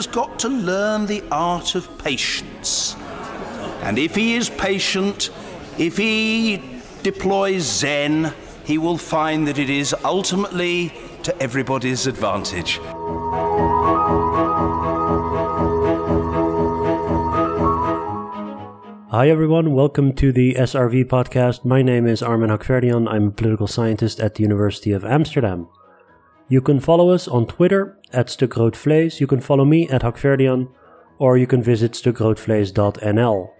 has got to learn the art of patience. And if he is patient, if he deploys Zen, he will find that it is ultimately to everybody's advantage. Hi everyone, welcome to the SRV podcast. My name is Armen Hakhverdian. I'm a political scientist at the University of Amsterdam. You can follow us on Twitter at Stukroodvlees. You can follow me at Hakhverdian, or you can visit stukroodvlees.nl.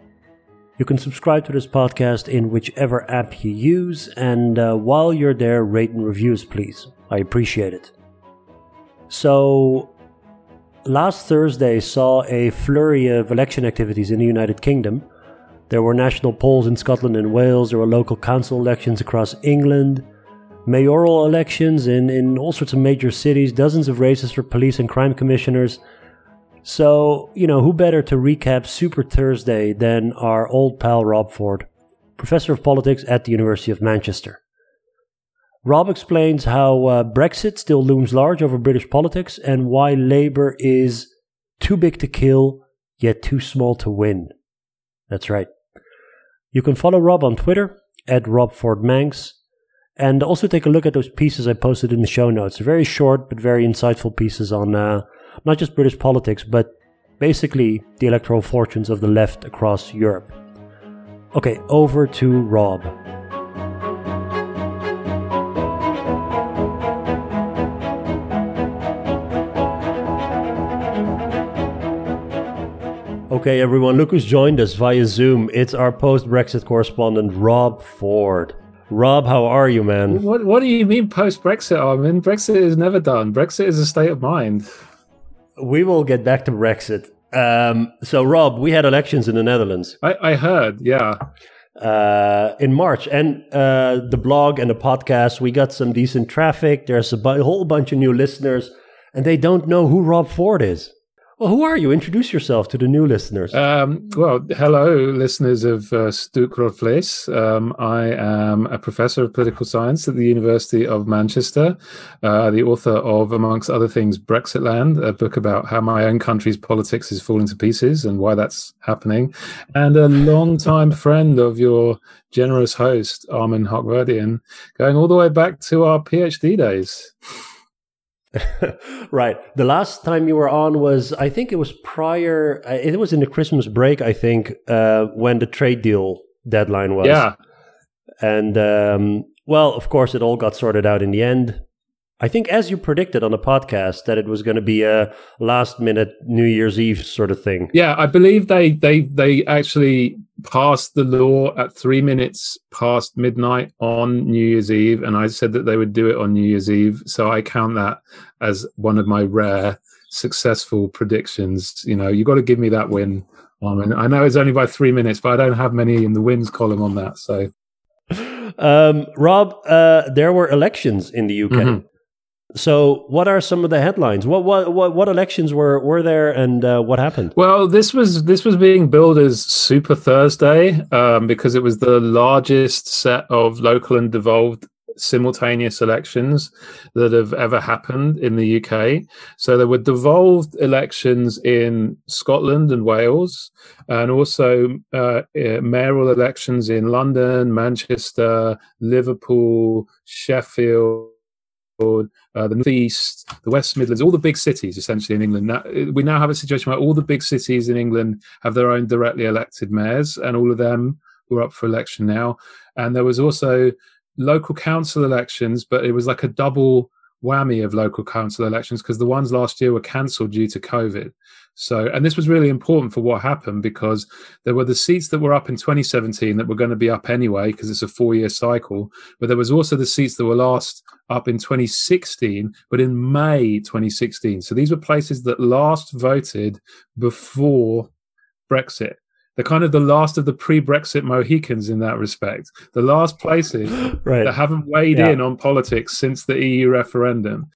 You can subscribe to this podcast in whichever app you use, and uh, while you're there, rate and reviews, please. I appreciate it. So, last Thursday saw a flurry of election activities in the United Kingdom there were national polls in Scotland and Wales. There were local council elections across England, mayoral elections in, in all sorts of major cities, dozens of races for police and crime commissioners. So, you know, who better to recap Super Thursday than our old pal Rob Ford, professor of politics at the University of Manchester. Rob explains how uh, Brexit still looms large over British politics and why Labour is too big to kill, yet too small to win. That's right. You can follow Rob on Twitter at RobFordMancs and also take a look at those pieces I posted in the show notes. Very short but very insightful pieces on uh, not just British politics, but basically the electoral fortunes of the left across Europe. Okay, over to Rob. Okay, everyone, look who's joined us via Zoom. It's our post Brexit correspondent, Rob Ford. Rob, how are you, man? What What do you mean post Brexit? I mean, Brexit is never done. Brexit is a state of mind. We will get back to Brexit. Um, so, Rob, we had elections in the Netherlands. I, I heard, yeah. Uh, in March, and uh, the blog and the podcast, we got some decent traffic. There's a, bu- a whole bunch of new listeners, and they don't know who Rob Ford is. Well, who are you? Introduce yourself to the new listeners. Um, well, hello, listeners of uh, Stukroodvlees. Um, I am a professor of political science at the University of Manchester, uh, the author of, amongst other things, Brexitland, a book about how my own country's politics is falling to pieces and why that's happening, and a long-time friend of your generous host, Armen Hakhverdian, going all the way back to our PhD days. right. The last time you were on was, I think it was prior, uh, it was in the Christmas break, I think, uh, when the trade deal deadline was. Yeah. And, um, well, of course, it all got sorted out in the end. I think, as you predicted on the podcast, that it was going to be a last minute New Year's Eve sort of thing. Yeah, I believe they they they actually passed the law at three minutes past midnight on New Year's Eve, and I said that they would do it on New Year's Eve. So I count that as one of my rare successful predictions. You know, you got to give me that win. Um, I know it's only by three minutes, but I don't have many in the wins column on that. So, um, Rob, uh, there were elections in the UK. Mm-hmm. So, what are some of the headlines? What what what, what elections were were there, and uh, what happened? Well, this was this was being billed as Super Thursday um, because it was the largest set of local and devolved simultaneous elections that have ever happened in the UK. So there were devolved elections in Scotland and Wales, and also uh, uh mayoral elections in London, Manchester, Liverpool, Sheffield uh, the Northeast, the West Midlands, all the big cities essentially in England. Now, we now have a situation where all the big cities in England have their own directly elected mayors, and all of them were up for election now. And there was also local council elections, but it was like a double whammy of local council elections because the ones last year were cancelled due to COVID. So, and this was really important for what happened because there were the seats that were up in 2017 that were going to be up anyway because it's a four year cycle. But there was also the seats that were last up in 2016, but in May 2016. So these were places that last voted before Brexit. They're kind of the last of the pre-Brexit Mohicans in that respect. The last places right. that haven't weighed yeah. in on politics since the EU referendum.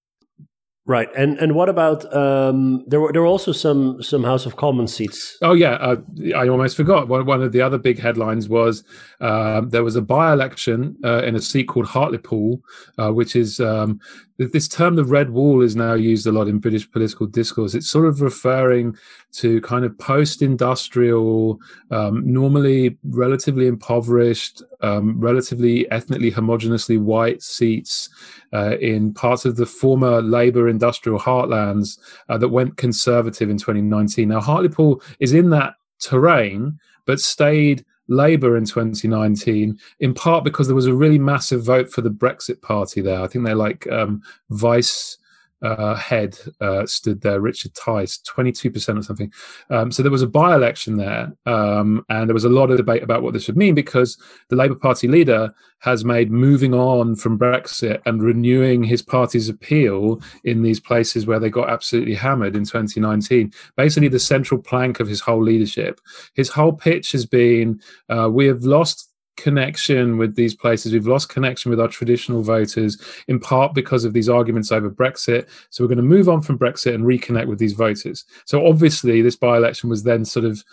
Right, and and what about um, there were there were also some some House of Commons seats. Oh yeah, uh, I almost forgot. One, one of the other big headlines was uh, there was a by election uh, in a seat called Hartlepool, uh, which is um, this term, the red wall, is now used a lot in British political discourse. It's sort of referring to kind of post-industrial, um, normally relatively impoverished, um, relatively ethnically homogeneously white seats uh, in parts of the former Labour industrial heartlands uh, that went conservative in 2019. Now, Hartlepool is in that terrain, but stayed Labour in 2019, in part because there was a really massive vote for the Brexit Party there. I think they're like um, vice uh, head uh, stood there, Richard Tice, 22% or something. Um, so there was a by election there, um, and there was a lot of debate about what this would mean because the Labour Party leader has made moving on from Brexit and renewing his party's appeal in these places where they got absolutely hammered in 2019. Basically, the central plank of his whole leadership. His whole pitch has been uh, we have lost connection with these places. We've lost connection with our traditional voters, in part because of these arguments over Brexit. So we're going to move on from Brexit and reconnect with these voters. So obviously, this by election was then sort of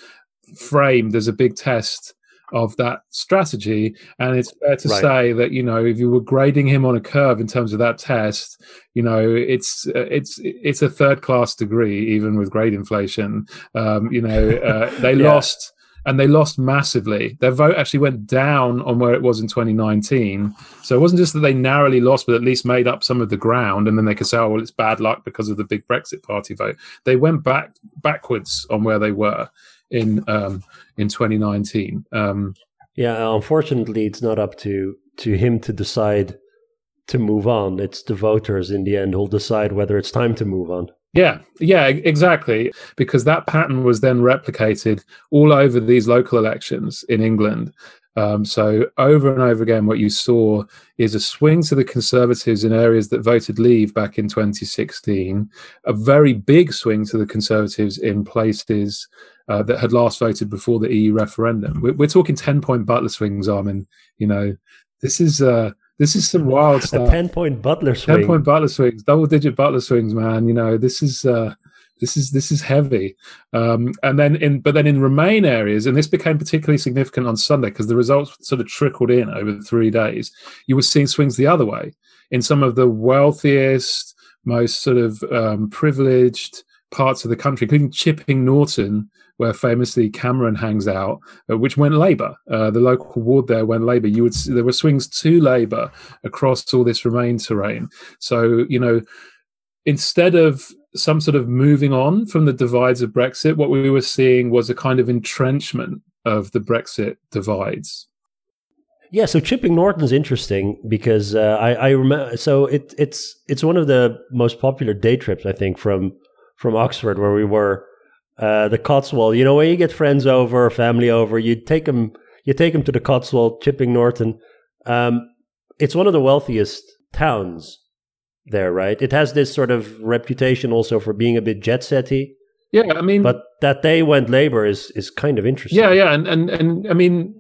framed as a big test of that strategy and it's fair to right. say that you know if you were grading him on a curve in terms of that test you know it's it's it's a third class degree even with grade inflation um, you know uh, they yeah. lost and they lost massively. Their vote actually went down on where it was in 2019. So it wasn't just that they narrowly lost, but at least made up some of the ground, and then they could say, "Oh, well, it's bad luck because of the big Brexit Party vote." They went back backwards on where they were in um, in 2019. Um, yeah, unfortunately, it's not up to to him to decide to move on. It's the voters in the end who'll decide whether it's time to move on. Yeah, yeah, exactly. Because that pattern was then replicated all over these local elections in England. Um, so over and over again, what you saw is a swing to the Conservatives in areas that voted Leave back in 2016, a very big swing to the Conservatives in places uh, that had last voted before the EU referendum. We're, we're talking 10 point Butler swings, Armen. You know, this is. Uh, this is some wild stuff. A ten point Butler swing. Ten point Butler swings, double digit Butler swings, man. You know, this is uh, this is this is heavy. Um, and then in but then in Remain areas, and this became particularly significant on Sunday because the results sort of trickled in over three days. You were seeing swings the other way in some of the wealthiest, most sort of um, privileged parts of the country, including Chipping Norton, where famously Cameron hangs out, uh, which went Labour. Uh, the local ward there went Labour. You would there were swings to Labour across all this Remain terrain. So you know, instead of some sort of moving on from the divides of Brexit, what we were seeing was a kind of entrenchment of the Brexit divides. Yeah, so Chipping Norton's interesting because uh, I, I remember. So it, it's it's one of the most popular day trips I think from from Oxford where we were uh, the Cotswold. You know, when you get friends over, family over, you take them, you take them to the Cotswold, Chipping Norton. Um, it's one of the wealthiest towns there, right? It has this sort of reputation also for being a bit jet setty. Yeah, I mean, but that they went Labour is is kind of interesting. Yeah, yeah, and and and I mean,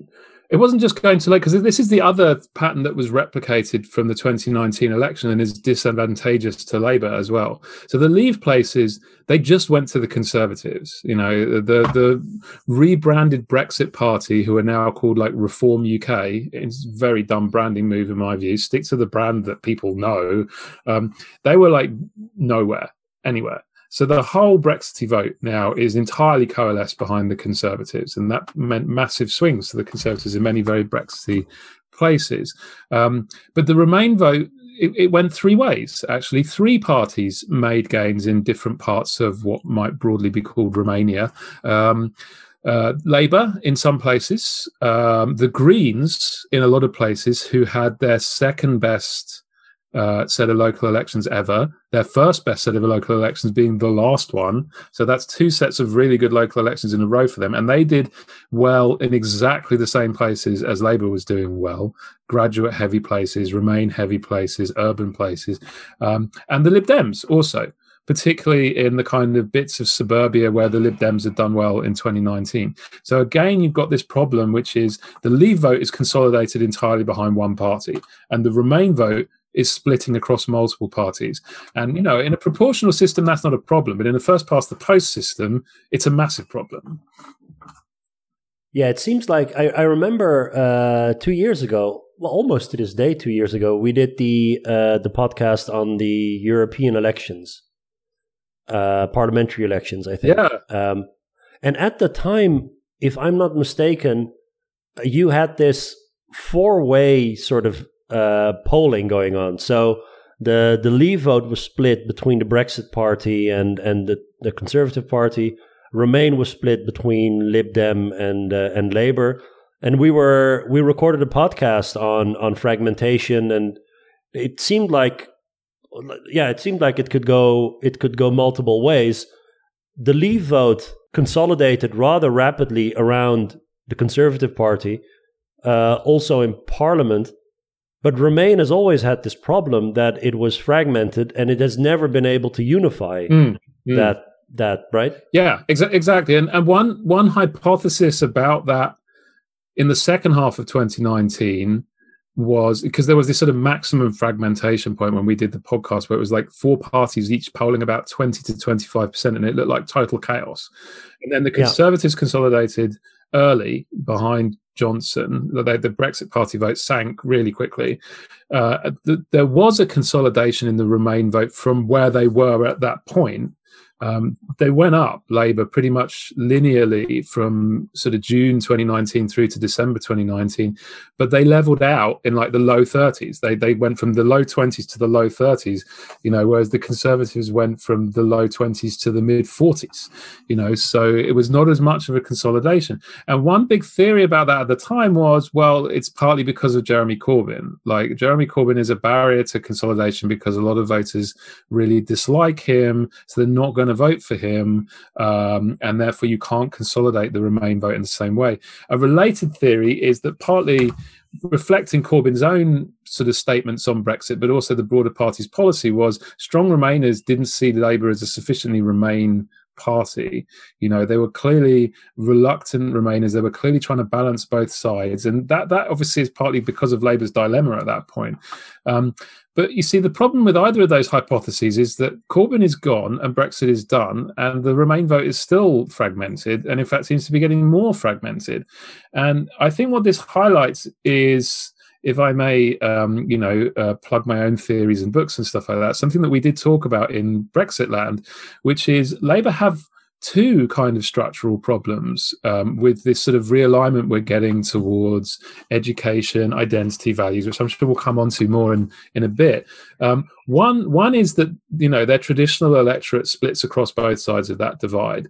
it wasn't just going to like because this is the other pattern that was replicated from the 2019 election and is disadvantageous to Labour as well. So the Leave places they just went to the Conservatives. You know, the the rebranded Brexit Party, who are now called like Reform UK. It's very dumb branding move in my view. Stick to the brand that people know. Um, they were like nowhere, anywhere. So the whole Brexit vote now is entirely coalesced behind the Conservatives, and that meant massive swings to the Conservatives in many very Brexity places. Um, but the Remain vote it, it, went three ways. Actually, three parties made gains in different parts of what might broadly be called Remainia. Um, uh, Labour in some places, um, the Greens in a lot of places, who had their second best uh, set of local elections ever. Their first best set of local elections being the last one. So that's two sets of really good local elections in a row for them. And they did well in exactly the same places as Labour was doing well graduate heavy places, Remain heavy places, urban places. Um, and the Lib Dems also. Particularly in the kind of bits of suburbia where the Lib Dems had done well in 2019. So, again, you've got this problem, which is the Leave vote is consolidated entirely behind one party, and the Remain vote is splitting across multiple parties. And, you know, in a proportional system, that's not a problem. But in a first past the post system, it's a massive problem. Yeah, it seems like I, I remember uh, two years ago well, almost to this day, two years ago, we did the uh, the podcast on the European elections, uh, parliamentary elections, I think. Yeah. Um, and at the time, if I'm not mistaken, you had this four way sort of uh, polling going on. So the the Leave vote was split between the Brexit Party and and the, the Conservative Party. Remain was split between Lib Dem and uh, and Labour. And we were we recorded a podcast on on fragmentation, and it seemed like yeah, it seemed like it could go it could go multiple ways. The Leave vote consolidated rather rapidly around the Conservative Party, uh, also in Parliament. But Remain has always had this problem that it was fragmented and it has never been able to unify Mm, mm. that that right. Yeah, exa- exactly. And and one one hypothesis about that in the second half of 2019 was because there was this sort of maximum fragmentation point when we did the podcast where it was like four parties each polling about 20 to 25 percent and it looked like total chaos and then the Yeah. conservatives consolidated early behind johnson the, the brexit party vote sank really quickly. Uh, th- there was a consolidation in the remain vote from where they were at that point um, they went up Labour pretty much linearly from sort of June 2019 through to December 2019, but they leveled out in like the low 30s. They they went from the low 20s to the low 30s, you know, whereas the Conservatives went from the low 20s to the mid 40s, you know. So it was not as much of a consolidation. And one big theory about that at the time was, well, it's partly because of Jeremy Corbyn. Like Jeremy Corbyn is a barrier to consolidation because a lot of voters really dislike him, so they're not going to vote for him, um, and therefore you can't consolidate the Remain vote in the same way. A related theory is that partly reflecting Corbyn's own sort of statements on Brexit, but also the broader party's policy was strong Remainers didn't see Labour as a sufficiently Remain party. You know, they were clearly reluctant Remainers. They were clearly trying to balance both sides, and that that obviously is partly because of Labour's dilemma at that point. Um, but you see, the problem with either of those hypotheses is that Corbyn is gone and Brexit is done, and the Remain vote is still fragmented, and in fact seems to be getting more fragmented. And I think what this highlights is if I may, um, you know, uh, plug my own theories and books and stuff like that, something that we did talk about in Brexitland, which is Labour have two kind of structural problems um, with this sort of realignment we're getting towards education, identity values, which I'm sure we'll come on to more in, in a bit. Um, one, one is that, you know, their traditional electorate splits across both sides of that divide.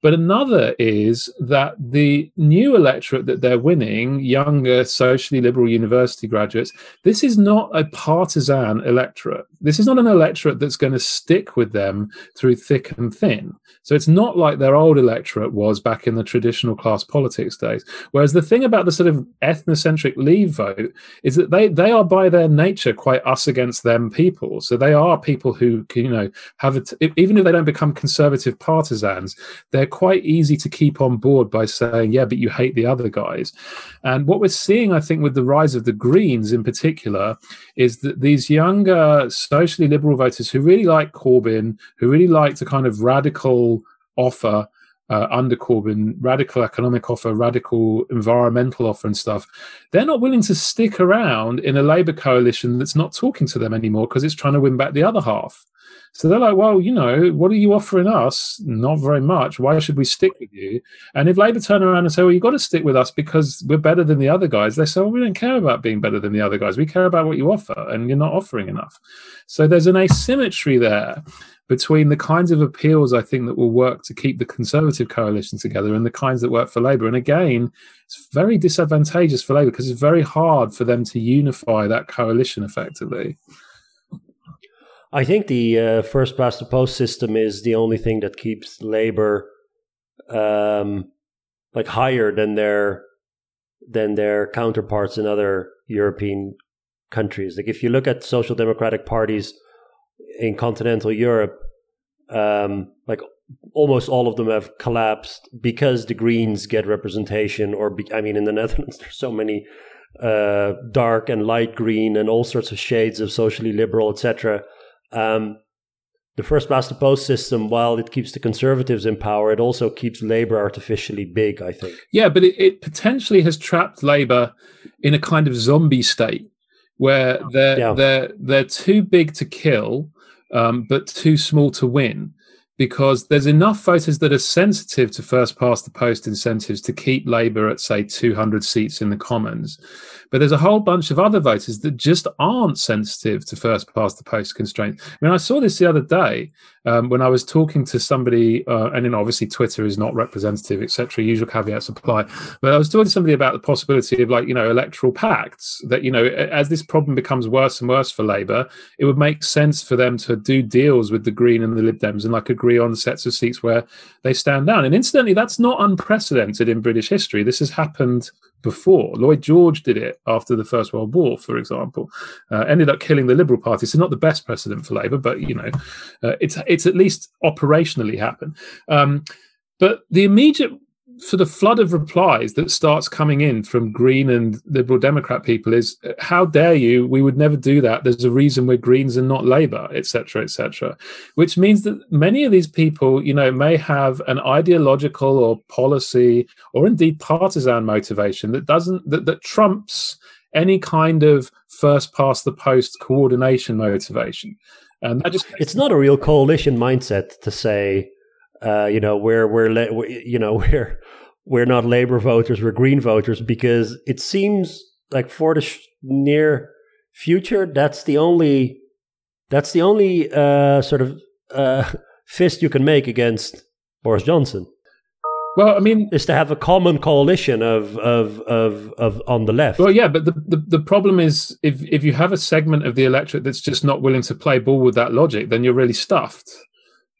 But another is that the new electorate that they're winning, younger, socially liberal university graduates, this is not a partisan electorate. This is not an electorate that's going to stick with them through thick and thin. So it's not like their old electorate was back in the traditional class politics days. Whereas the thing about the sort of ethnocentric Leave vote is that they they are by their nature quite us against them people. So they are people who you know have a t- even if they don't become conservative partisans, they're quite easy to keep on board by saying, yeah, but you hate the other guys. And what we're seeing, I think, with the rise of the Greens in particular, is that these younger socially liberal voters who really like Corbyn, who really like the kind of radical offer uh, under Corbyn, radical economic offer, radical environmental offer, and stuff, they're not willing to stick around in a Labour coalition that's not talking to them anymore because it's trying to win back the other half. So they're like, well, you know, what are you offering us? Not very much. Why should we stick with you? And if Labour turn around and say, well, you've got to stick with us because we're better than the other guys, they say, well, we don't care about being better than the other guys. We care about what you offer, and you're not offering enough. So there's an asymmetry there between the kinds of appeals I think that will work to keep the Conservative coalition together and the kinds that work for Labour. And again, it's very disadvantageous for Labour because it's very hard for them to unify that coalition effectively. I think the uh, first past the post system is the only thing that keeps Labour um, like higher than their than their counterparts in other European countries. Like if you look at social democratic parties in continental Europe, um, like almost all of them have collapsed because the Greens get representation. Or be, I mean, in the Netherlands, there's so many uh, dark and light green and all sorts of shades of socially liberal, etc. Um, the first past the post system, while it keeps the conservatives in power, it also keeps Labour artificially big. I think. Yeah, but it, it potentially has trapped Labour in a kind of zombie state where they're yeah. they're they're too big to kill, um, but too small to win because there's enough voters that are sensitive to first past the post incentives to keep Labour at, say, 200 seats in the Commons. But there's a whole bunch of other voters that just aren't sensitive to first past the post constraints. I mean, I saw this the other day um, when I was talking to somebody, uh, and you know, obviously Twitter is not representative, etc. Usual caveats apply. But I was talking to somebody about the possibility of like you know electoral pacts that you know as this problem becomes worse and worse for Labour, it would make sense for them to do deals with the Green and the Lib Dems and like agree on sets of seats where they stand down. And incidentally, that's not unprecedented in British history. This has happened before. Lloyd George did it after the First World War, for example. Uh, ended up killing the Liberal Party. So not the best precedent for Labour, but you know, uh, it's it's at least operationally happened. Um, but the immediate for the flood of replies that starts coming in from Green and Liberal Democrat people is how dare you? We would never do that. There's a reason we're Greens and not Labour, etc., etc. Which means that many of these people, you know, may have an ideological or policy or indeed partisan motivation that doesn't that, that trumps any kind of first past the post coordination motivation. And that just it's not a real coalition mindset to say uh, you know, we're we're you know we're we're not Labour voters, we're Green voters, because it seems like for the sh- near future, that's the only that's the only uh, sort of uh, fist you can make against Boris Johnson. Well, I mean, is to have a common coalition of of of of on the left. Well, yeah, but the, the the problem is if if you have a segment of the electorate that's just not willing to play ball with that logic, then you're really stuffed.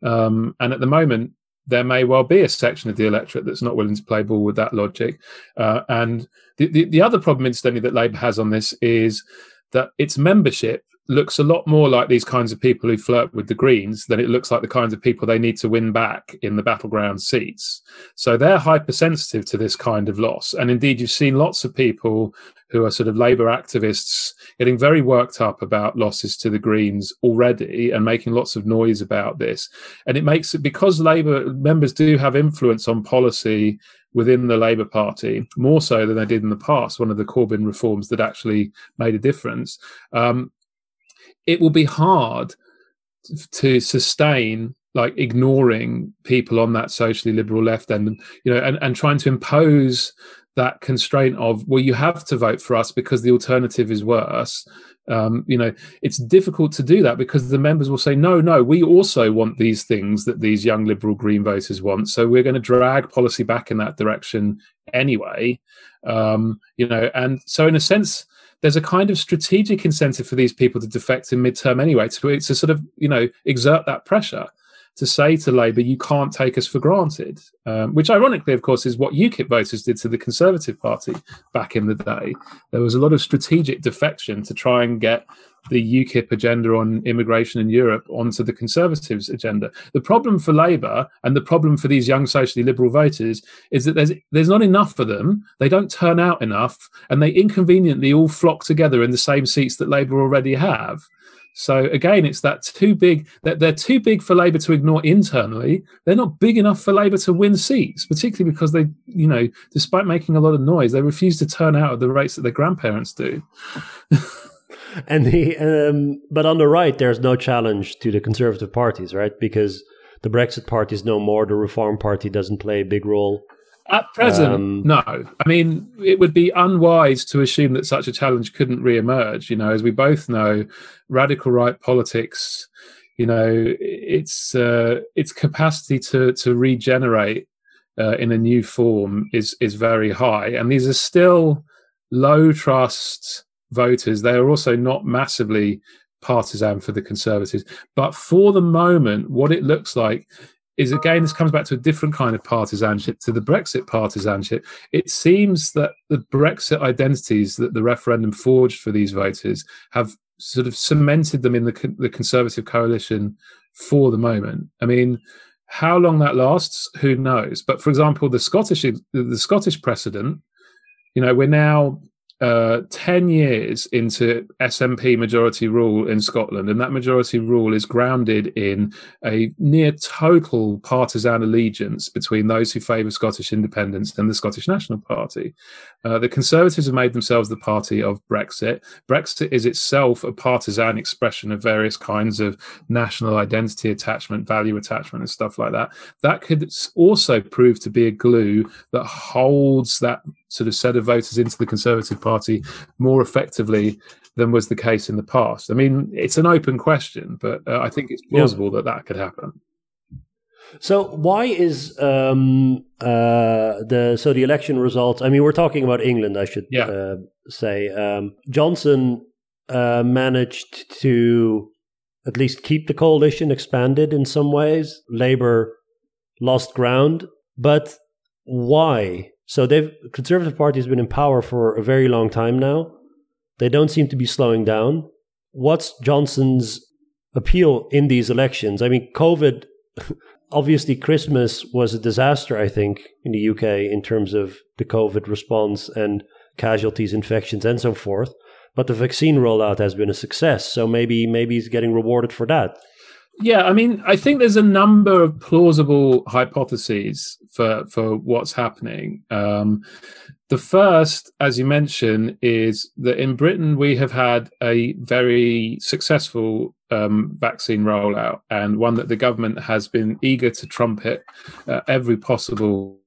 Um, and at the moment, there may well be a section of the electorate that's not willing to play ball with that logic. Uh, and the, the, the other problem, incidentally, that Labour has on this is that its membership looks a lot more like these kinds of people who flirt with the Greens than it looks like the kinds of people they need to win back in the battleground seats. So they're hypersensitive to this kind of loss. And indeed, you've seen lots of people who are sort of Labour activists getting very worked up about losses to the Greens already and making lots of noise about this. And it makes it because Labour members do have influence on policy within the Labour Party, more so than they did in the past, one of the Corbyn reforms that actually made a difference. Um, it will be hard to sustain like ignoring people on that socially liberal left end you know and, and trying to impose that constraint of well you have to vote for us because the alternative is worse. Um, you know it's difficult to do that because the members will say no no we also want these things that these young liberal green voters want. So we're going to drag policy back in that direction anyway. Um, you know and so in a sense there's a kind of strategic incentive for these people to defect in midterm anyway, to, to sort of, you know, exert that pressure to say to Labour, you can't take us for granted, um, which ironically, of course, is what UKIP voters did to the Conservative Party back in the day. There was a lot of strategic defection to try and get the UKIP agenda on immigration in Europe onto the Conservatives' agenda. The problem for Labour and the problem for these young socially liberal voters is that there's there's not enough for them. They don't turn out enough, and they inconveniently all flock together in the same seats that Labour already have. So again, it's that too big that they're too big for Labour to ignore internally. They're not big enough for Labour to win seats, particularly because they, you know, despite making a lot of noise, they refuse to turn out at the rates that their grandparents do. and the um, but on the right, there's no challenge to the conservative parties, right? Because the Brexit party is no more. The Reform Party doesn't play a big role. At present, um, no. I mean, it would be unwise to assume that such a challenge couldn't re-emerge. You know, as we both know, radical right politics, you know, its uh, its capacity to to regenerate uh, in a new form is is very high, and these are still low trust voters. They are also not massively partisan for the Conservatives. But for the moment, what it looks like is again, this comes back to a different kind of partisanship, to the Brexit partisanship. It seems that the Brexit identities that the referendum forged for these voters have sort of cemented them in the, the Conservative coalition for the moment. I mean, how long that lasts, who knows? But for example, the Scottish the Scottish precedent, you know, we're now uh, 10 years into SNP majority rule in Scotland, and that majority rule is grounded in a near total partisan allegiance between those who favour Scottish independence and the Scottish National Party. Uh, the Conservatives have made themselves the party of Brexit. Brexit is itself a partisan expression of various kinds of national identity attachment, value attachment, and stuff like that. That could also prove to be a glue that holds that sort of set of voters into the Conservative Party more effectively than was the case in the past. I mean, it's an open question, but uh, I think it's plausible yeah. that that could happen. So why is um, uh, the so the election results? I mean, we're talking about England, I should yeah. uh, say. Um, Johnson uh, managed to at least keep the coalition expanded in some ways. Labour lost ground, but why? So they've Conservative Party has been in power for a very long time now. They don't seem to be slowing down. What's Johnson's appeal in these elections? I mean, COVID. obviously, Christmas was a disaster. I think in the UK in terms of the COVID response and casualties, infections, and so forth. But the vaccine rollout has been a success. So maybe maybe he's getting rewarded for that. Yeah, I mean, I think there's a number of plausible hypotheses for for what's happening. Um, the first, as you mentioned, is that in Britain we have had a very successful um, vaccine rollout and one that the government has been eager to trumpet uh, every possible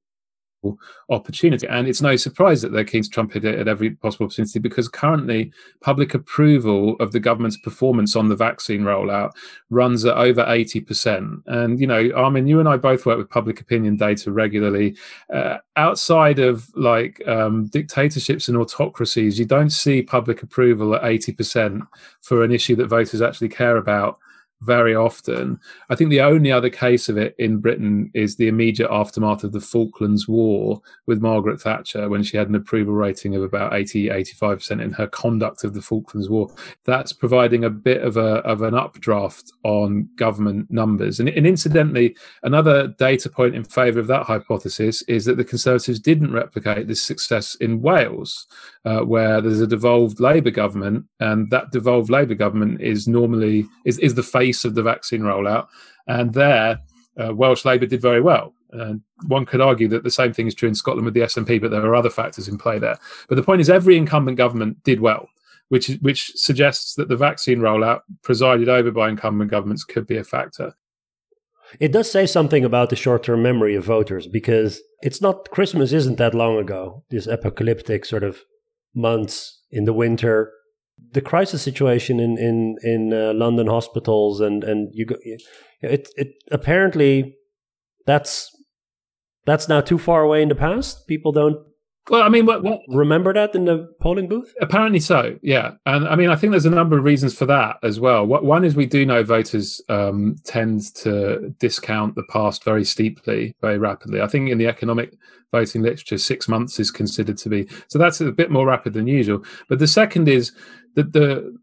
opportunity. And it's no surprise that they're keen to trumpet it at every possible opportunity because currently public approval of the government's performance on the vaccine rollout runs at over 80%. And, you know, Armen, you and I both work with public opinion data regularly. Uh, outside of like um, dictatorships and autocracies, you don't see public approval at 80% for an issue that voters actually care about very often. I think the only other case of it in Britain is the immediate aftermath of the Falklands War with Margaret Thatcher when she had an approval rating of about 80, 85% in her conduct of the Falklands War. That's providing a bit of a of an updraft on government numbers. And, and incidentally, another data point in favour of that hypothesis is that the Conservatives didn't replicate this success in Wales, uh, where there's a devolved Labour government, and that devolved Labour government is normally is, is the face of the vaccine rollout. And there, uh, Welsh Labour did very well. And one could argue that the same thing is true in Scotland with the SNP, but there are other factors in play there. But the point is, every incumbent government did well, which which suggests that the vaccine rollout presided over by incumbent governments could be a factor. It does say something about the short-term memory of voters because it's not Christmas isn't that long ago. This apocalyptic sort of months in the winter the crisis situation in in in uh, London hospitals and and you go it it apparently that's that's now too far away in the past. People don't. Well, I mean, what, what, remember that in the polling booth? Apparently so, yeah. And I mean, I think there's a number of reasons for that as well. What, one is we do know voters um, tend to discount the past very steeply, very rapidly. I think in the economic voting literature, six months is considered to be so. That's a bit more rapid than usual. But the second is that the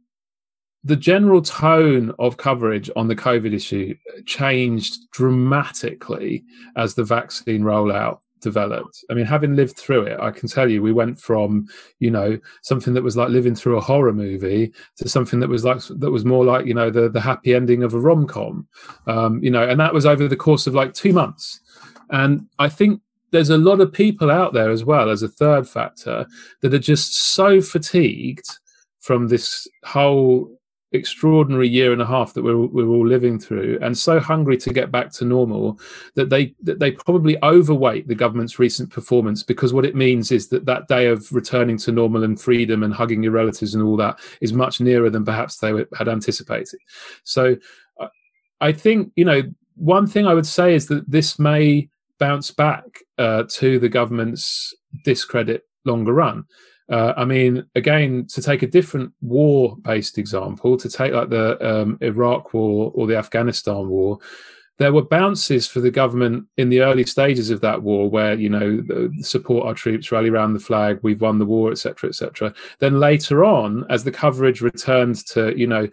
the general tone of coverage on the COVID issue changed dramatically as the vaccine rollout developed. I mean, having lived through it, I can tell you, we went from you know something that was like living through a horror movie to something that was like that was more like you know the the happy ending of a rom com, um, you know, and that was over the course of like two months. And I think there's a lot of people out there as well as a third factor that are just so fatigued from this whole extraordinary year and a half that we're we're all living through, and so hungry to get back to normal that they that they probably overweight the government's recent performance because what it means is that that day of returning to normal and freedom and hugging your relatives and all that is much nearer than perhaps they had anticipated. So, I think you know one thing I would say is that this may bounce back uh, to the government's discredit longer run. Uh, I mean, again, to take a different war based example, to take like the um, Iraq war or the Afghanistan war, there were bounces for the government in the early stages of that war where, you know, support our troops, rally around the flag, we've won the war, etc., etc. Then later on, as the coverage returned to, you know,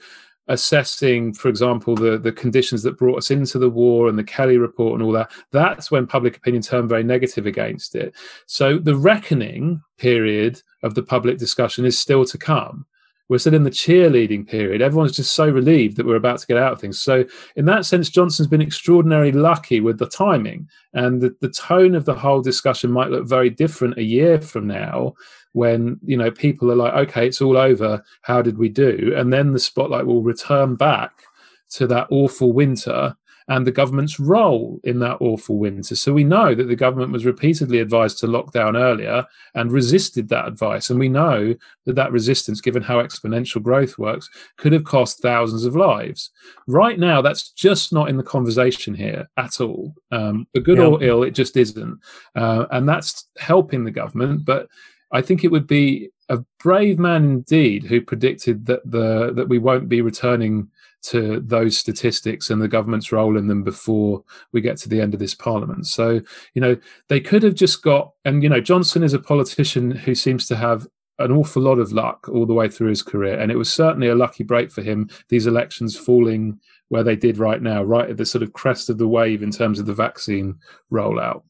assessing, for example, the, the conditions that brought us into the war and the Kelly report and all that, that's when public opinion turned very negative against it. So the reckoning period of the public discussion is still to come. We're still in the cheerleading period. Everyone's just so relieved that we're about to get out of things. So, in that sense, Johnson's been extraordinarily lucky with the timing. And the, the tone of the whole discussion might look very different a year from now when you know people are like okay it's all over how did we do and then the spotlight will return back to that awful winter and the government's role in that awful winter. So we know that the government was repeatedly advised to lock down earlier and resisted that advice. And we know that that resistance, given how exponential growth works, could have cost thousands of lives. Right now, that's just not in the conversation here at all. Um, for good yeah. or ill, it just isn't. Uh, and that's helping the government. But I think it would be a brave man indeed who predicted that the that we won't be returning to those statistics and the government's role in them before we get to the end of this parliament. So, you know, they could have just got, and, you know, Johnson is a politician who seems to have an awful lot of luck all the way through his career. And it was certainly a lucky break for him, these elections falling where they did right now, right at the sort of crest of the wave in terms of the vaccine rollout.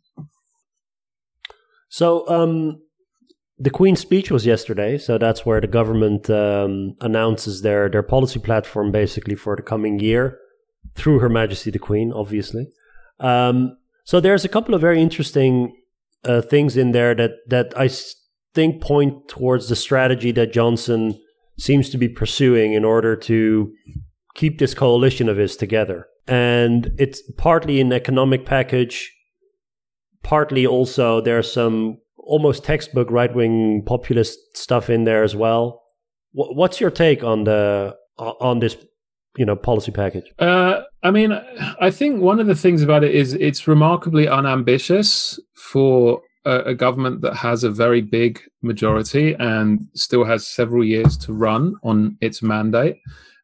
So, um, the Queen's speech was yesterday, so that's where the government um, announces their their policy platform basically for the coming year through Her Majesty the Queen, obviously. Um, so there's a couple of very interesting uh, things in there that that I think point towards the strategy that Johnson seems to be pursuing in order to keep this coalition of his together. And it's partly an economic package, partly also there's some almost textbook right wing populist stuff in there as well. What's your take on the on this you know policy package? Uh, I mean, I think one of the things about it is it's remarkably unambitious for a, a, government that has a very big majority and still has several years to run on its mandate.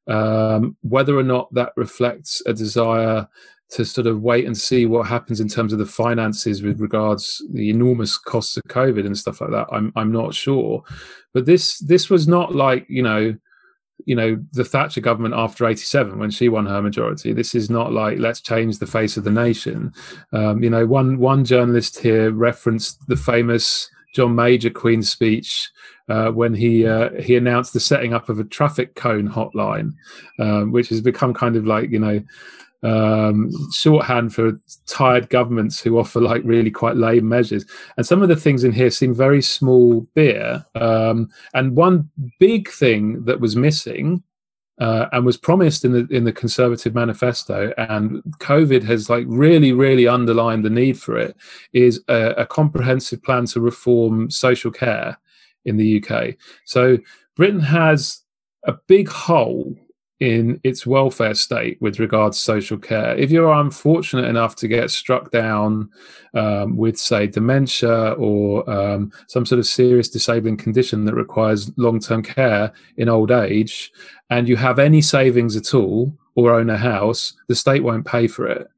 Um, whether or not that reflects a desire to sort of wait and see what happens in terms of the finances with regards the enormous costs of COVID and stuff like that. I'm I'm not sure, but this this was not like you know you know the Thatcher government after 87 when she won her majority. This is not like let's change the face of the nation. Um, you know one one journalist here referenced the famous John Major Queen's speech uh, when he uh, he announced the setting up of a traffic cone hotline um, which has become kind of like you know um, shorthand for tired governments who offer like really quite lame measures. And some of the things in here seem very small beer. Um, and one big thing that was missing uh, and was promised in the in the Conservative manifesto, and COVID has like really, really underlined the need for it, is a, a comprehensive plan to reform social care in the UK. So Britain has a big hole in its welfare state with regards to social care. If you're unfortunate enough to get struck down um, with, say, dementia or um, some sort of serious disabling condition that requires long term care in old age, and you have any savings at all or own a house, the state won't pay for it.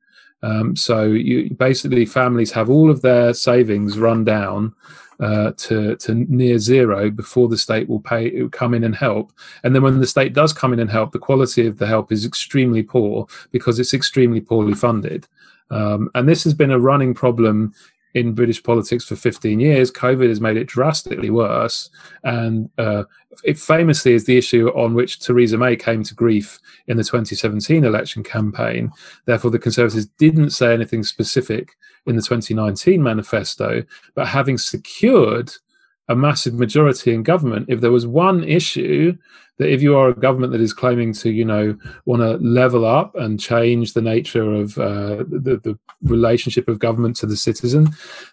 Um, so you basically families have all of their savings run down uh, to to near zero before the state will pay will come in and help. And then when the state does come in and help, the quality of the help is extremely poor because it's extremely poorly funded. Um, and this has been a running problem in British politics for 15 years. COVID has made it drastically worse. And uh, it famously is the issue on which Theresa May came to grief in the 2017 election campaign. Therefore, the Conservatives didn't say anything specific in the 2019 manifesto, but having secured a massive majority in government, if there was one issue that if you are a government that is claiming to, you know, want to level up and change the nature of uh, the, the relationship of government to the citizen,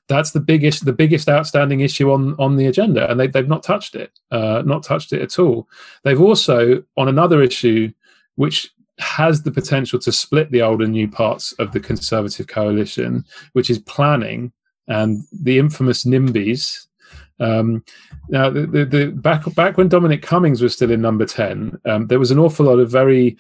that's the biggest the biggest outstanding issue on on the agenda, and they, they've not touched it, uh, not touched it at all. They've also on another issue, which has the potential to split the old and new parts of the Conservative coalition, which is planning and the infamous NIMBYs. Um, now, the, the, the, back back when Dominic Cummings was still in number ten, um, there was an awful lot of very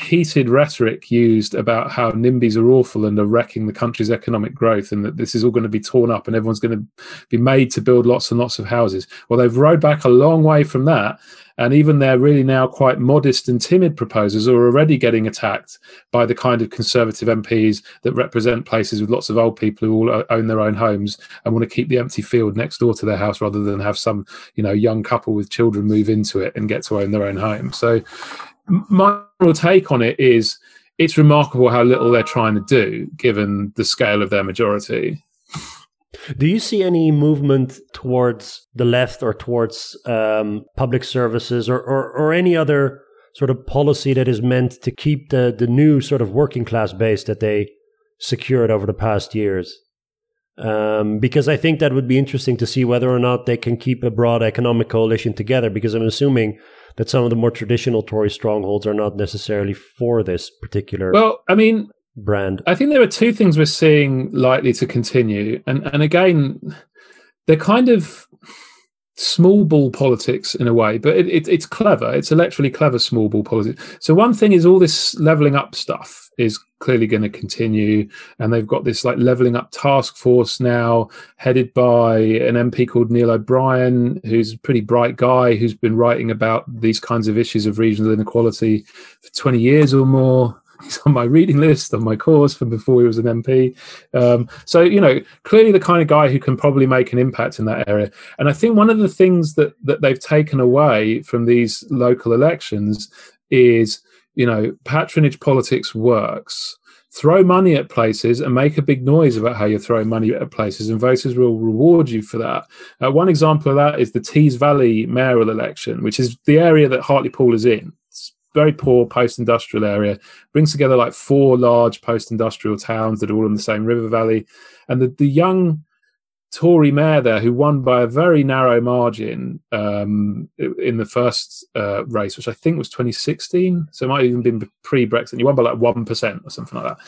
heated rhetoric used about how NIMBYs are awful and are wrecking the country's economic growth and that this is all going to be torn up and everyone's going to be made to build lots and lots of houses. Well, they've rode back a long way from that. And even their really now quite modest and timid proposals are already getting attacked by the kind of conservative MPs that represent places with lots of old people who all own their own homes and want to keep the empty field next door to their house rather than have some, you know, young couple with children move into it and get to own their own home. So my take on it is it's remarkable how little they're trying to do given the scale of their majority. Do you see any movement towards the left or towards um, public services or, or, or, any other sort of policy that is meant to keep the, the new sort of working class base that they secured over the past years? Um, because I think that would be interesting to see whether or not they can keep a broad economic coalition together. Because I'm assuming that some of the more traditional Tory strongholds are not necessarily for this particular. Well, I mean, brand. I think there are two things we're seeing likely to continue, and and again, they're kind of small ball politics in a way, but it, it, it's clever. It's electorally clever small ball politics. So one thing is all this leveling up stuff is clearly going to continue, and they've got this like leveling up task force now, headed by an MP called Neil O'Brien, who's a pretty bright guy who's been writing about these kinds of issues of regional inequality for twenty years or more he's on my reading list on my course from before he was an MP. Um, so you know, clearly the kind of guy who can probably make an impact in that area. And I think one of the things that that they've taken away from these local elections is you know patronage politics works throw money at places and make a big noise about how you're throwing money at places, and voters will reward you for that. Uh, one example of that is the Tees Valley mayoral election, which is the area that Hartlepool is in very poor post-industrial area. Brings together like four large post-industrial towns that are all in the same river valley. And the, the young Tory mayor there who won by a very narrow margin um, in the first uh, race, which I think was 2016. So it might have even been pre Brexit. He won by like 1% or something like that.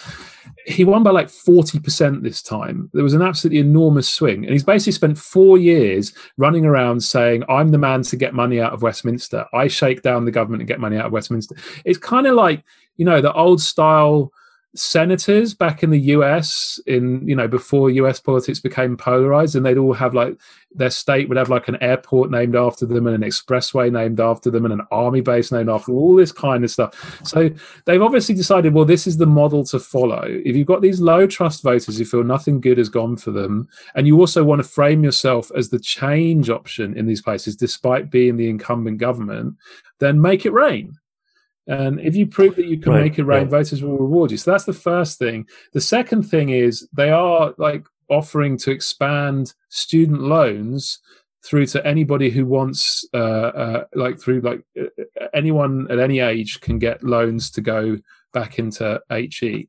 He won by like 40% this time. There was an absolutely enormous swing. And he's basically spent four years running around saying, I'm the man to get money out of Westminster. I shake down the government and get money out of Westminster. It's kind of like, you know, the old style senators back in the US in you know before US politics became polarized and they'd all have like their state would have like an airport named after them and an expressway named after them and an army base named after them, all this kind of stuff. So they've obviously decided well this is the model to follow. If you've got these low trust voters who feel nothing good has gone for them and you also want to frame yourself as the change option in these places despite being the incumbent government then make it rain and if you prove that you can right, make it rain, right. voters will reward you. So that's the first thing. The second thing is they are like offering to expand student loans through to anybody who wants, uh, uh, like through like uh, anyone at any age can get loans to go back into HE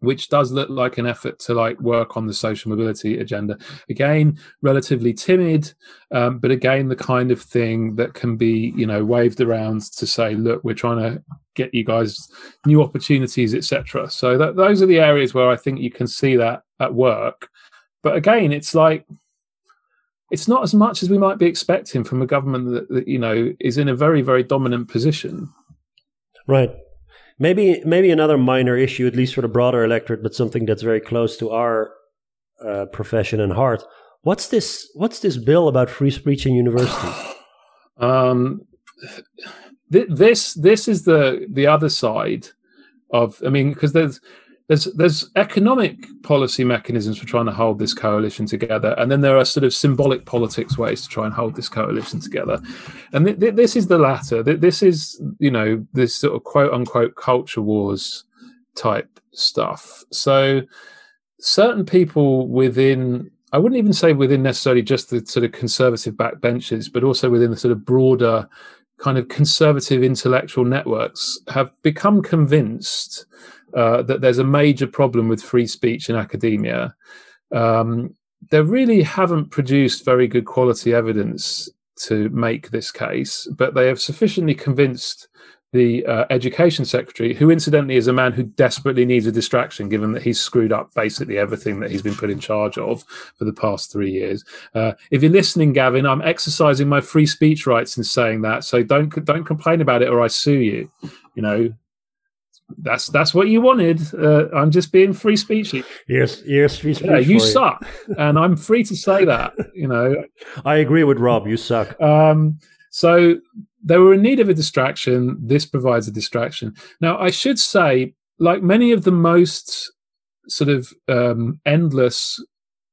which does look like an effort to like work on the social mobility agenda. Again relatively timid um, but again the kind of thing that can be you know waved around to say look we're trying to get you guys new opportunities etc so that, those are the areas where i think you can see that at work. But again it's like it's not as much as we might be expecting from a government that, that you know is in a very very dominant position. Right Maybe maybe another minor issue, at least for the broader electorate, but something that's very close to our uh, profession and heart. What's this? What's this bill about free speech in universities? um, th- this this is the the other side of. I mean, because there's there's there's economic policy mechanisms for trying to hold this coalition together, and then there are sort of symbolic politics ways to try and hold this coalition together. And th- th- this is the latter. Th- this is you know this sort of quote unquote culture wars type stuff. So certain people within I wouldn't even say within necessarily just the sort of conservative backbenches, but also within the sort of broader kind of conservative intellectual networks have become convinced uh, that there's a major problem with free speech in academia. Um, they really haven't produced very good quality evidence to make this case, but they have sufficiently convinced the uh, education secretary, who incidentally is a man who desperately needs a distraction, given that he's screwed up basically everything that he's been put in charge of for the past three years. Uh, if you're listening, Gavin, I'm exercising my free speech rights in saying that, so don't don't complain about it or I sue you. You know, that's that's what you wanted. Uh, I'm just being free speechy. Yes, yes, free speech. Yeah, you for suck, and I'm free to say that. You know, I agree with Rob. You suck. um, so they were in need of a distraction. This provides a distraction. Now, I should say, like many of the most sort of um, endless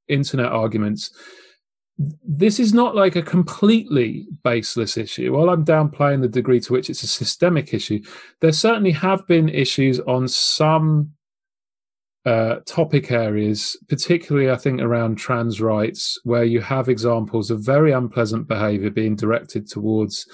internet arguments, this is not like a completely baseless issue. While I'm downplaying the degree to which it's a systemic issue, there certainly have been issues on some uh, topic areas, particularly I think around trans rights, where you have examples of very unpleasant behaviour being directed towards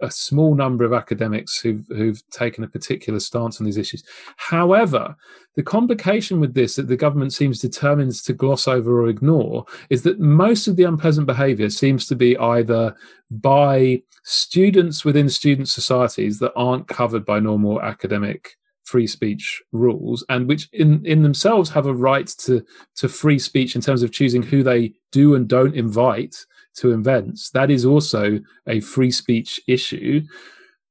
a small number of academics who've, who've taken a particular stance on these issues. However, the complication with this that the government seems determined to gloss over or ignore is that most of the unpleasant behaviour seems to be either by students within student societies that aren't covered by normal academic free speech rules and which in, in themselves have a right to, to free speech in terms of choosing who they do and don't invite to events. That is also a free speech issue.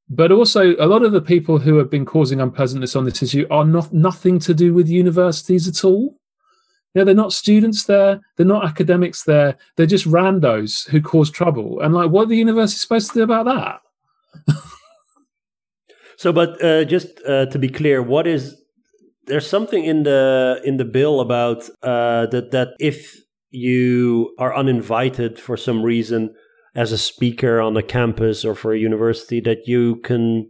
But also, a lot of the people who have been causing unpleasantness on this issue are not nothing to do with universities at all. You know, they're not students there, they're not academics there, they're just randos who cause trouble. And like, what are the university supposed to do about that? So, but uh, just uh, to be clear, what is there's something in the in the bill about uh, that that if you are uninvited for some reason as a speaker on a campus or for a university, that you can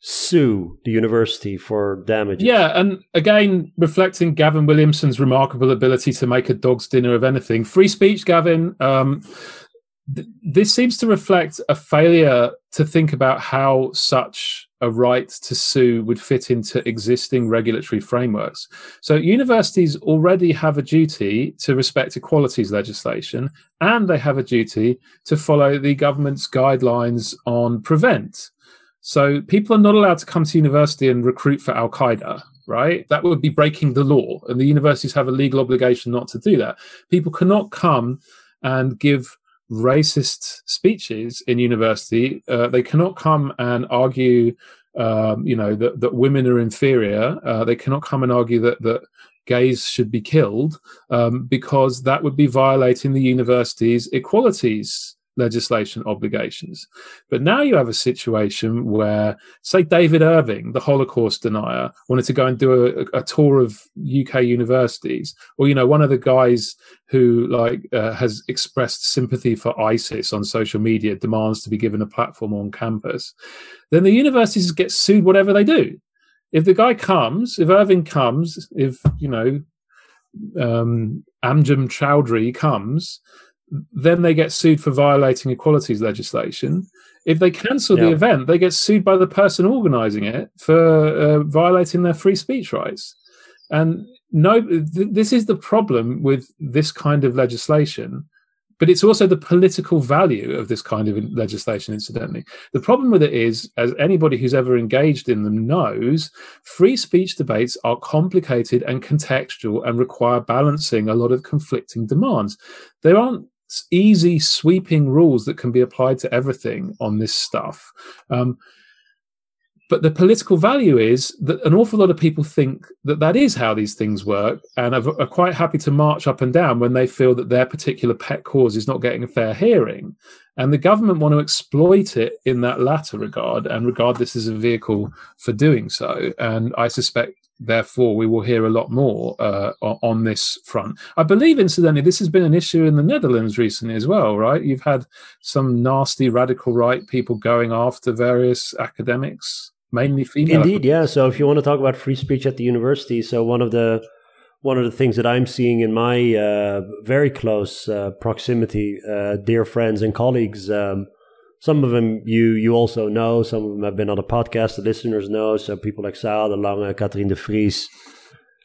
sue the university for damages. Yeah, and again, reflecting Gavin Williamson's remarkable ability to make a dog's dinner of anything. Free speech, Gavin. Um, th- this seems to reflect a failure to think about how such a right to sue would fit into existing regulatory frameworks. So, universities already have a duty to respect equalities legislation, and they have a duty to follow the government's guidelines on prevent. So, people are not allowed to come to university and recruit for Al Qaeda. Right? That would be breaking the law, and the universities have a legal obligation not to do that. People cannot come and give racist speeches in university. Uh, they cannot come and argue, um, you know, that, that women are inferior. Uh, they cannot come and argue that that gays should be killed um, because that would be violating the university's equalities legislation obligations. But now you have a situation where, say, David Irving, the Holocaust denier, wanted to go and do a, a tour of UK universities, or you know, one of the guys who like uh, has expressed sympathy for ISIS on social media demands to be given a platform on campus. Then the universities get sued whatever they do. If the guy comes, if Irving comes, if you know um, Anjem Choudary comes, then they get sued for violating equalities legislation. If they cancel yeah. the event, they get sued by the person organizing it for uh, violating their free speech rights. And no, th- this is the problem with this kind of legislation. But it's also the political value of this kind of legislation, incidentally. The problem with it is, as anybody who's ever engaged in them knows, free speech debates are complicated and contextual and require balancing a lot of conflicting demands. There aren't easy sweeping rules that can be applied to everything on this stuff. Um, but the political value is that an awful lot of people think that that is how these things work and are, are, quite happy to march up and down when they feel that their particular pet cause is not getting a fair hearing. And the government want to exploit it in that latter regard and regard this as a vehicle for doing so. And I suspect therefore we will hear a lot more uh, on this front. I believe, incidentally, this has been an issue in the Netherlands recently as well, right? You've had some nasty radical right people going after various academics, mainly female. Indeed, yeah. So if you want to talk about free speech at the university, so one of the one of the things that I'm seeing in my uh, very close uh, proximity, uh, dear friends and colleagues. Um, some of them you you also know. Some of them have been on the podcast. The listeners know. So people like Sarah de Lange, Katrien de Vries,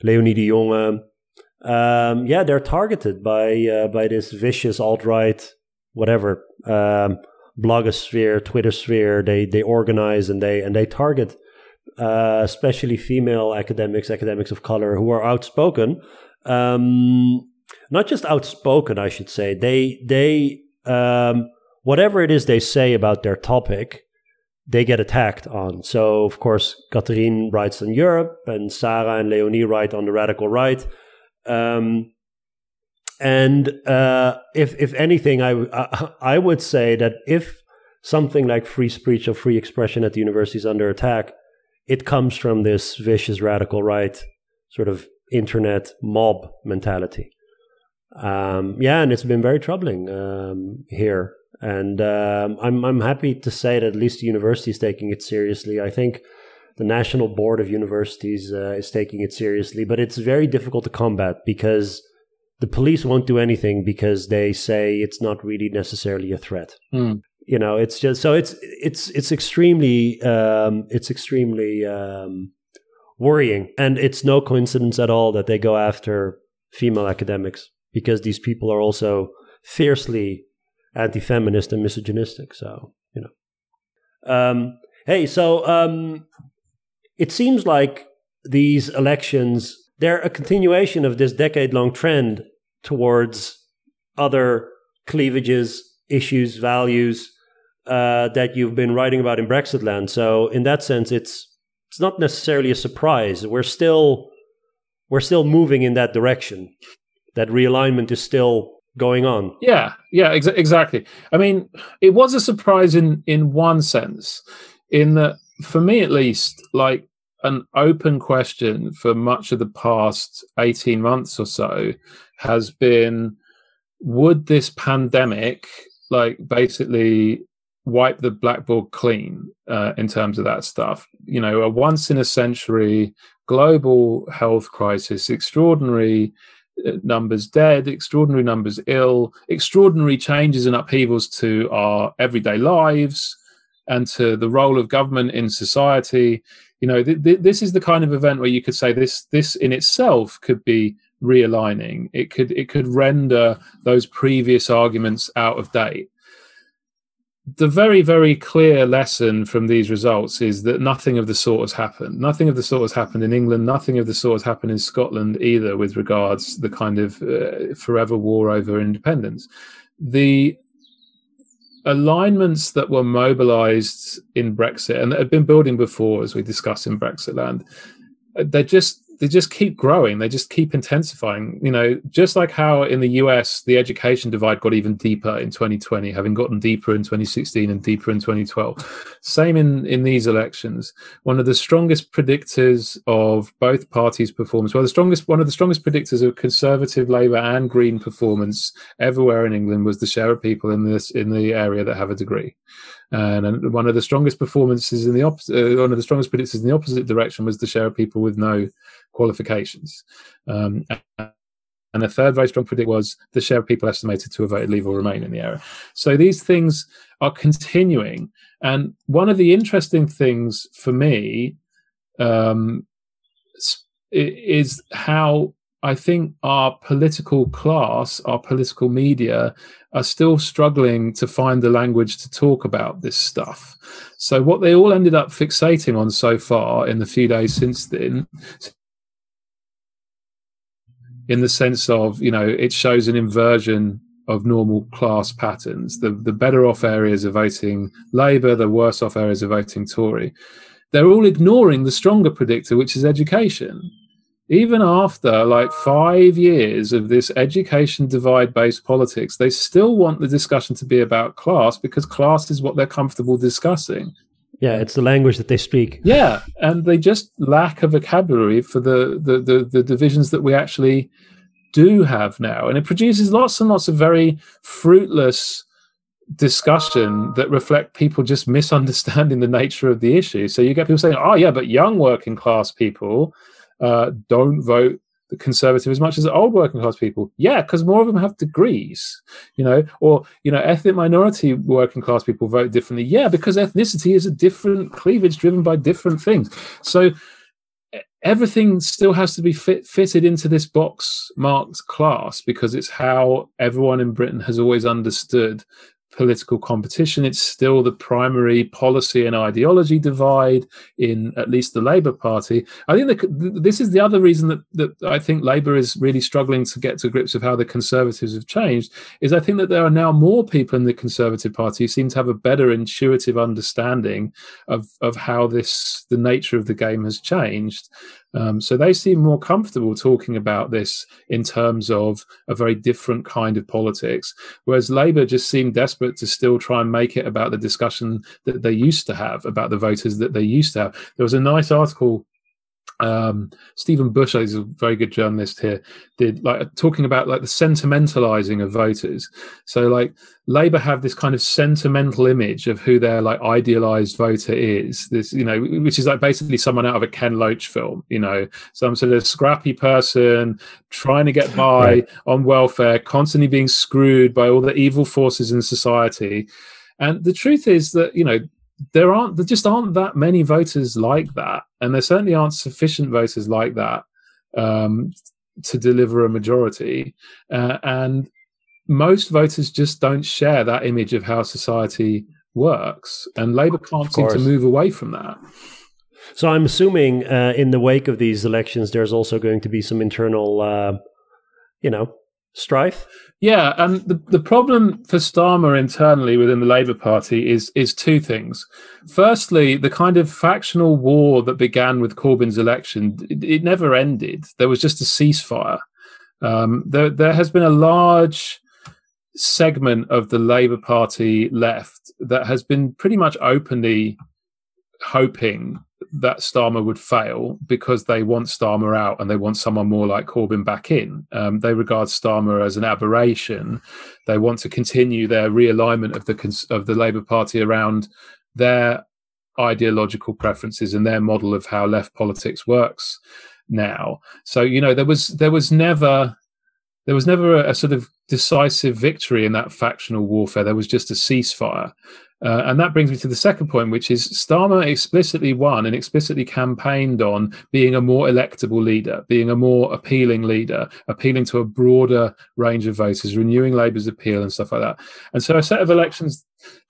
Leonie de Jonge. Um, yeah, they're targeted by uh, by this vicious alt right, whatever um, blogosphere, Twitter sphere. They they organize and they and they target uh, especially female academics, academics of color who are outspoken. Um, not just outspoken, I should say. They they um, whatever it is they say about their topic, they get attacked on. So, of course, Catherine writes on Europe, and Sarah and Leonie write on the radical right. Um, and uh, if if anything, I, I, I would say that if something like free speech or free expression at the university is under attack, it comes from this vicious radical right sort of internet mob mentality. Um, yeah, and it's been very troubling um, here. And um, I'm I'm happy to say that at least the university is taking it seriously. I think the National Board of Universities uh, is taking it seriously, but it's very difficult to combat because the police won't do anything because they say it's not really necessarily a threat. Mm. You know, it's just so it's it's it's extremely um, it's extremely um, worrying, and it's no coincidence at all that they go after female academics because these people are also fiercely anti-feminist and misogynistic. So you know, um, hey, so um, it seems like these elections they're a continuation of this decade-long trend towards other cleavages, issues, values uh, that you've been writing about in Brexitland. So in that sense, it's it's not necessarily a surprise. We're still we're still moving in that direction. That realignment is still going on. Yeah, yeah, ex- exactly. I mean, it was a surprise in in one sense, in that for me at least, like an open question for much of the past eighteen months or so has been: Would this pandemic, like, basically wipe the blackboard clean uh, in terms of that stuff? You know, a once in a century global health crisis, extraordinary numbers dead, extraordinary numbers ill, extraordinary changes and upheavals to our everyday lives and to the role of government in society. You know, th- th- this is the kind of event where you could say this this in itself could be realigning. It could it could render those previous arguments out of date the very, very clear lesson from these results is that nothing of the sort has happened. Nothing of the sort has happened in England. Nothing of the sort has happened in Scotland either, with regards the kind of uh, forever war over independence. The alignments that were mobilised in Brexit and that had been building before, as we discussed in Brexitland, uh, they're just they just keep growing they just keep intensifying. You know just like how in the us the education divide got even deeper in 2020 having gotten deeper in 2016 and deeper in 2012 same in in these elections. One of the strongest predictors of both parties performance well the strongest one of the strongest predictors of conservative labor and green performance everywhere in england was the share of people in this in the area that have a degree and, one of the strongest performances in the opposite uh, one of the strongest predictors in the opposite direction was the share of people with no qualifications. Um, and the third very strong predict was the share of people estimated to have voted leave or remain in the area. So these things are continuing. And one of the interesting things for me um, is how I think our political class, our political media, are still struggling to find the language to talk about this stuff. So, what they all ended up fixating on so far in the few days since then, in the sense of you know it shows an inversion of normal class patterns. The the better off areas are voting Labour, the worse off areas are voting Tory. They're all ignoring the stronger predictor, which is education. Even after like five years of this education divide based politics, they still want the discussion to be about class because class is what they're comfortable discussing. Yeah, it's the language that they speak. Yeah, and they just lack a vocabulary for the, the the, the divisions that we actually do have now, and it produces lots and lots of very fruitless discussion that reflect people just misunderstanding the nature of the issue. So you get people saying, "Oh, yeah, but young working class people uh, don't vote the conservative as much as old working class people. Yeah, because more of them have degrees, you know, or you know, ethnic minority working class people vote differently. Yeah, because ethnicity is a different cleavage driven by different things. So everything still has to be fit, fitted into this box marked class because it's how everyone in Britain has always understood political competition. It's still the primary policy and ideology divide in at least the Labour Party. I think that this is the other reason that, that I think Labour is really struggling to get to grips with how the Conservatives have changed. Is I think that there are now more people in the Conservative Party who seem to have a better intuitive understanding of of how this the nature of the game has changed. Um, so they seem more comfortable talking about this in terms of a very different kind of politics, whereas Labour just seemed desperate to still try and make it about the discussion that they used to have about the voters that they used to have. There was a nice article um, Stephen Bush, is a very good journalist here, did like talking about like the sentimentalizing of voters. So like Labour have this kind of sentimental image of who their like idealized voter is. This, you know, which is like basically someone out of a Ken Loach film. You know, some sort of scrappy person trying to get by right. on welfare, constantly being screwed by all the evil forces in society. And the truth is that you know there aren't there just aren't that many voters like that, and there certainly aren't sufficient voters like that um, to deliver a majority. Uh, and most voters just don't share that image of how society works, and Labour can't seem to move away from that. So I'm assuming uh, in the wake of these elections, there's also going to be some internal, uh, you know, strife. Yeah, and the, the problem for Starmer internally within the Labour Party is is two things. Firstly, the kind of factional war that began with Corbyn's election, it, it never ended. There was just a ceasefire. Um, there, there has been a large segment of the Labour Party left that has been pretty much openly hoping that Starmer would fail because they want Starmer out and they want someone more like Corbyn back in. Um, they regard Starmer as an aberration. They want to continue their realignment of the of the Labour Party around their ideological preferences and their model of how left politics works now. So you know there was there was never there was never a, a sort of decisive victory in that factional warfare. There was just a ceasefire. Uh, and that brings me to the second point, which is Starmer explicitly won and explicitly campaigned on being a more electable leader, being a more appealing leader, appealing to a broader range of voters, renewing Labour's appeal and stuff like that. And so a set of elections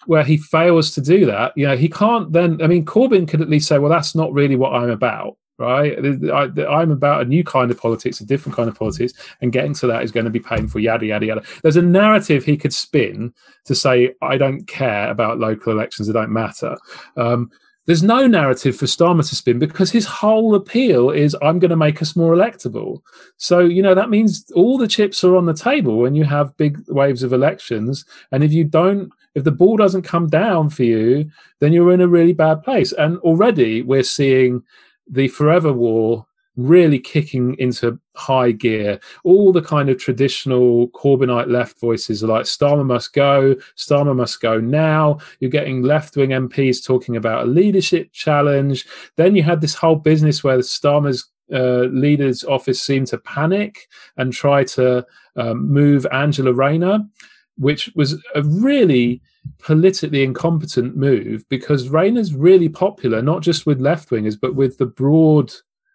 where he fails to do that, you know, he can't then, I mean, Corbyn could at least say, well, that's not really what I'm about right? I, am about a new kind of politics, a different kind of politics, and getting to that is going to be painful, yada, yada, yada. There's a narrative he could spin to say, I don't care about local elections, they don't matter. Um, there's no narrative for Starmer to spin because his whole appeal is I'm going to make us more electable. So, you know, that means all the chips are on the table when you have big waves of elections. And if you don't, if the ball doesn't come down for you, then you're in a really bad place. And already we're seeing the Forever War really kicking into high gear. All the kind of traditional Corbynite left voices are like Starmer must go, Starmer must go now. You're getting left wing MPs talking about a leadership challenge. Then you had this whole business where the Starmer's uh, leader's office seemed to panic and try to um, move Angela Rayner, which was a really politically incompetent move because Rayner's really popular, not just with left wingers, but with the broad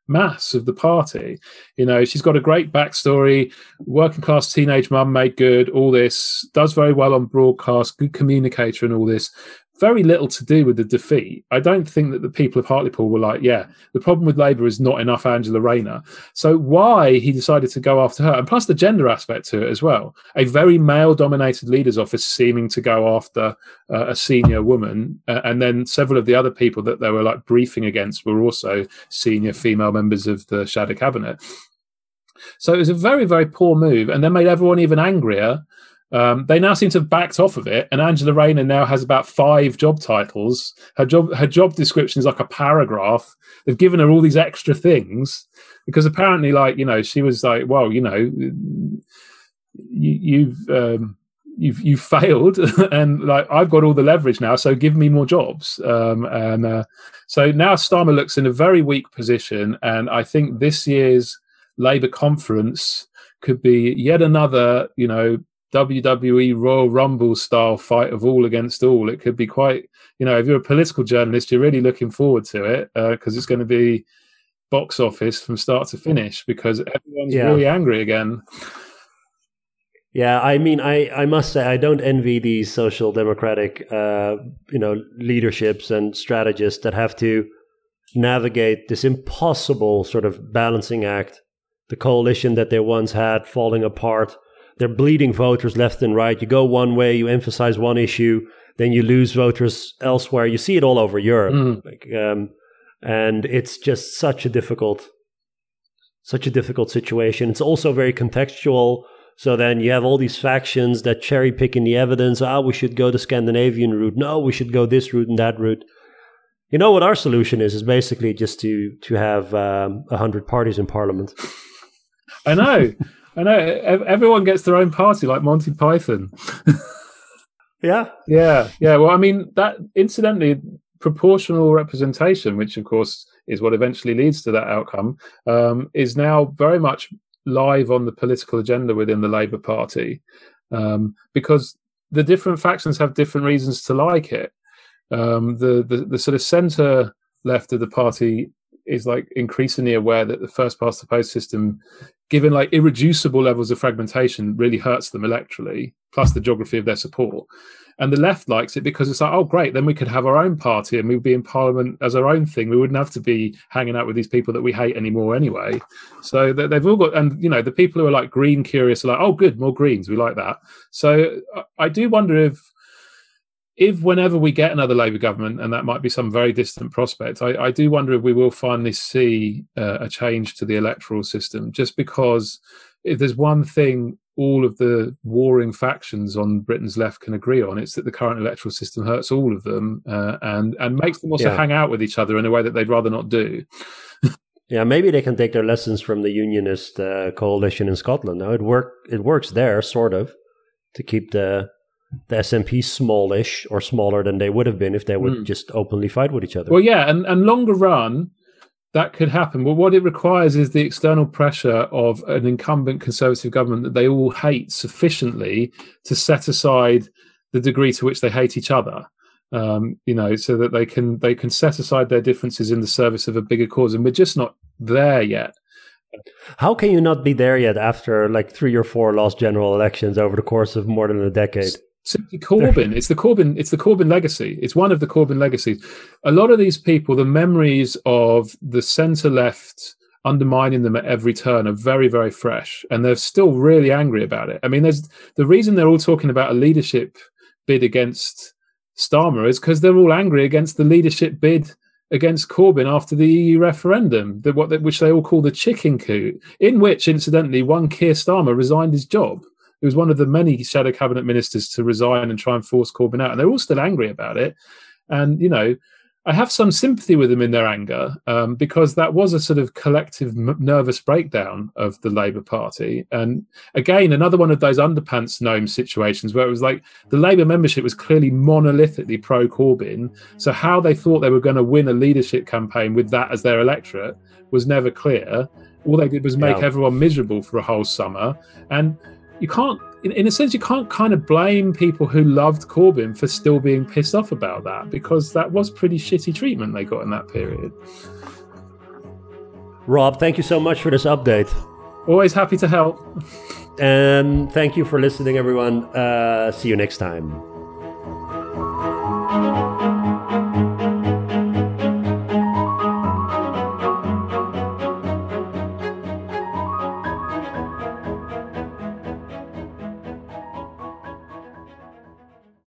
mass of the party. You know, she's got a great backstory, working class teenage mum made good, all this, does very well on broadcast, good communicator and all this very little to do with the defeat. I don't think that the people of Hartlepool were like, yeah, the problem with Labour is not enough Angela Rayner. So why he decided to go after her, and plus the gender aspect to it as well. A very male-dominated leader's office seeming to go after uh, a senior woman, uh, and then several of the other people that they were like briefing against were also senior female members of the shadow cabinet. So it was a very, very poor move, and then made everyone even angrier um, they now seem to have backed off of it, and Angela Rayner now has about five job titles. Her job her job description is like a paragraph. They've given her all these extra things because apparently, like you know, she was like, well, you know, you, have um, you've you've failed, and like I've got all the leverage now, so give me more jobs. Um, and uh, so now Starmer looks in a very weak position, and I think this year's Labour conference could be yet another, you know, WWE Royal Rumble style fight of all against all. It could be quite, you know, if you're a political journalist, you're really looking forward to it because uh, it's going to be box office from start to finish because everyone's yeah. really angry again. Yeah, I mean, I, I must say I don't envy these social democratic, uh, you know, leaderships and strategists that have to navigate this impossible sort of balancing act. The coalition that they once had falling apart. They're bleeding voters left and right. You go one way, you emphasize one issue, then you lose voters elsewhere. You see it all over Europe, mm. like, um, and it's just such a difficult, such a difficult situation. It's also very contextual so then you have all these factions that cherry picking the evidence. Ah, oh, we should go the Scandinavian route. No, we should go this route and that route. You know what our solution is? Is basically just to to have um, a hundred parties in parliament. I know, I know. Everyone gets their own party, like Monty Python. yeah, yeah, yeah. Well, I mean that. Incidentally, proportional representation, which of course is what eventually leads to that outcome, um, is now very much live on the political agenda within the Labour Party um, because the different factions have different reasons to like it. Um, the, the, the sort of centre left of the party is like increasingly aware that the first past the post system, given like irreducible levels of fragmentation, really hurts them electorally, plus the geography of their support. And the left likes it because it's like, oh, great, then we could have our own party and we'd be in parliament as our own thing. We wouldn't have to be hanging out with these people that we hate anymore anyway. So they've all got, and you know, the people who are like green curious are like, oh, good, more greens, we like that. So uh, I do wonder if, if whenever we get another Labour government, and that might be some very distant prospect, I, I do wonder if we will finally see uh, a change to the electoral system, just because if there's one thing all of the warring factions on Britain's left can agree on. It's that the current electoral system hurts all of them uh, and and makes them also yeah. hang out with each other in a way that they'd rather not do. yeah, maybe they can take their lessons from the Unionist uh, coalition in Scotland. Now it work it works there, sort of, to keep the the SNP smallish or smaller than they would have been if they would mm. just openly fight with each other. Well, yeah, and and longer run that could happen. Well, what it requires is the external pressure of an incumbent Conservative government that they all hate sufficiently to set aside the degree to which they hate each other. Um, you know, so that they can they can set aside their differences in the service of a bigger cause, and we're just not there yet. How can you not be there yet after like three or four lost general elections over the course of more than a decade? Simply Corbyn. it's the Corbyn. It's the Corbyn legacy. It's one of the Corbyn legacies. A lot of these people, the memories of the centre left undermining them at every turn are very, very fresh, and they're still really angry about it. I mean, there's the reason they're all talking about a leadership bid against Starmer is because they're all angry against the leadership bid against Corbyn after the EU referendum, the, what, which they all call the chicken coup, in which, incidentally, one Keir Starmer resigned his job. He was one of the many shadow cabinet ministers to resign and try and force Corbyn out, and they're all still angry about it. And you know, I have some sympathy with them in their anger um, because that was a sort of collective m- nervous breakdown of the Labour Party. And again, another one of those underpants gnome situations where it was like the Labour membership was clearly monolithically pro Corbyn. So, how they thought they were going to win a leadership campaign with that as their electorate was never clear. All they did was make yeah. everyone miserable for a whole summer. And you can't in, in, a sense you can't kind of blame people who loved Corbyn for still being pissed off about that because that was pretty shitty treatment they got in that period. Rob, thank you so much for this update. Always happy to help. And thank you for listening, everyone. Uh, see you next time.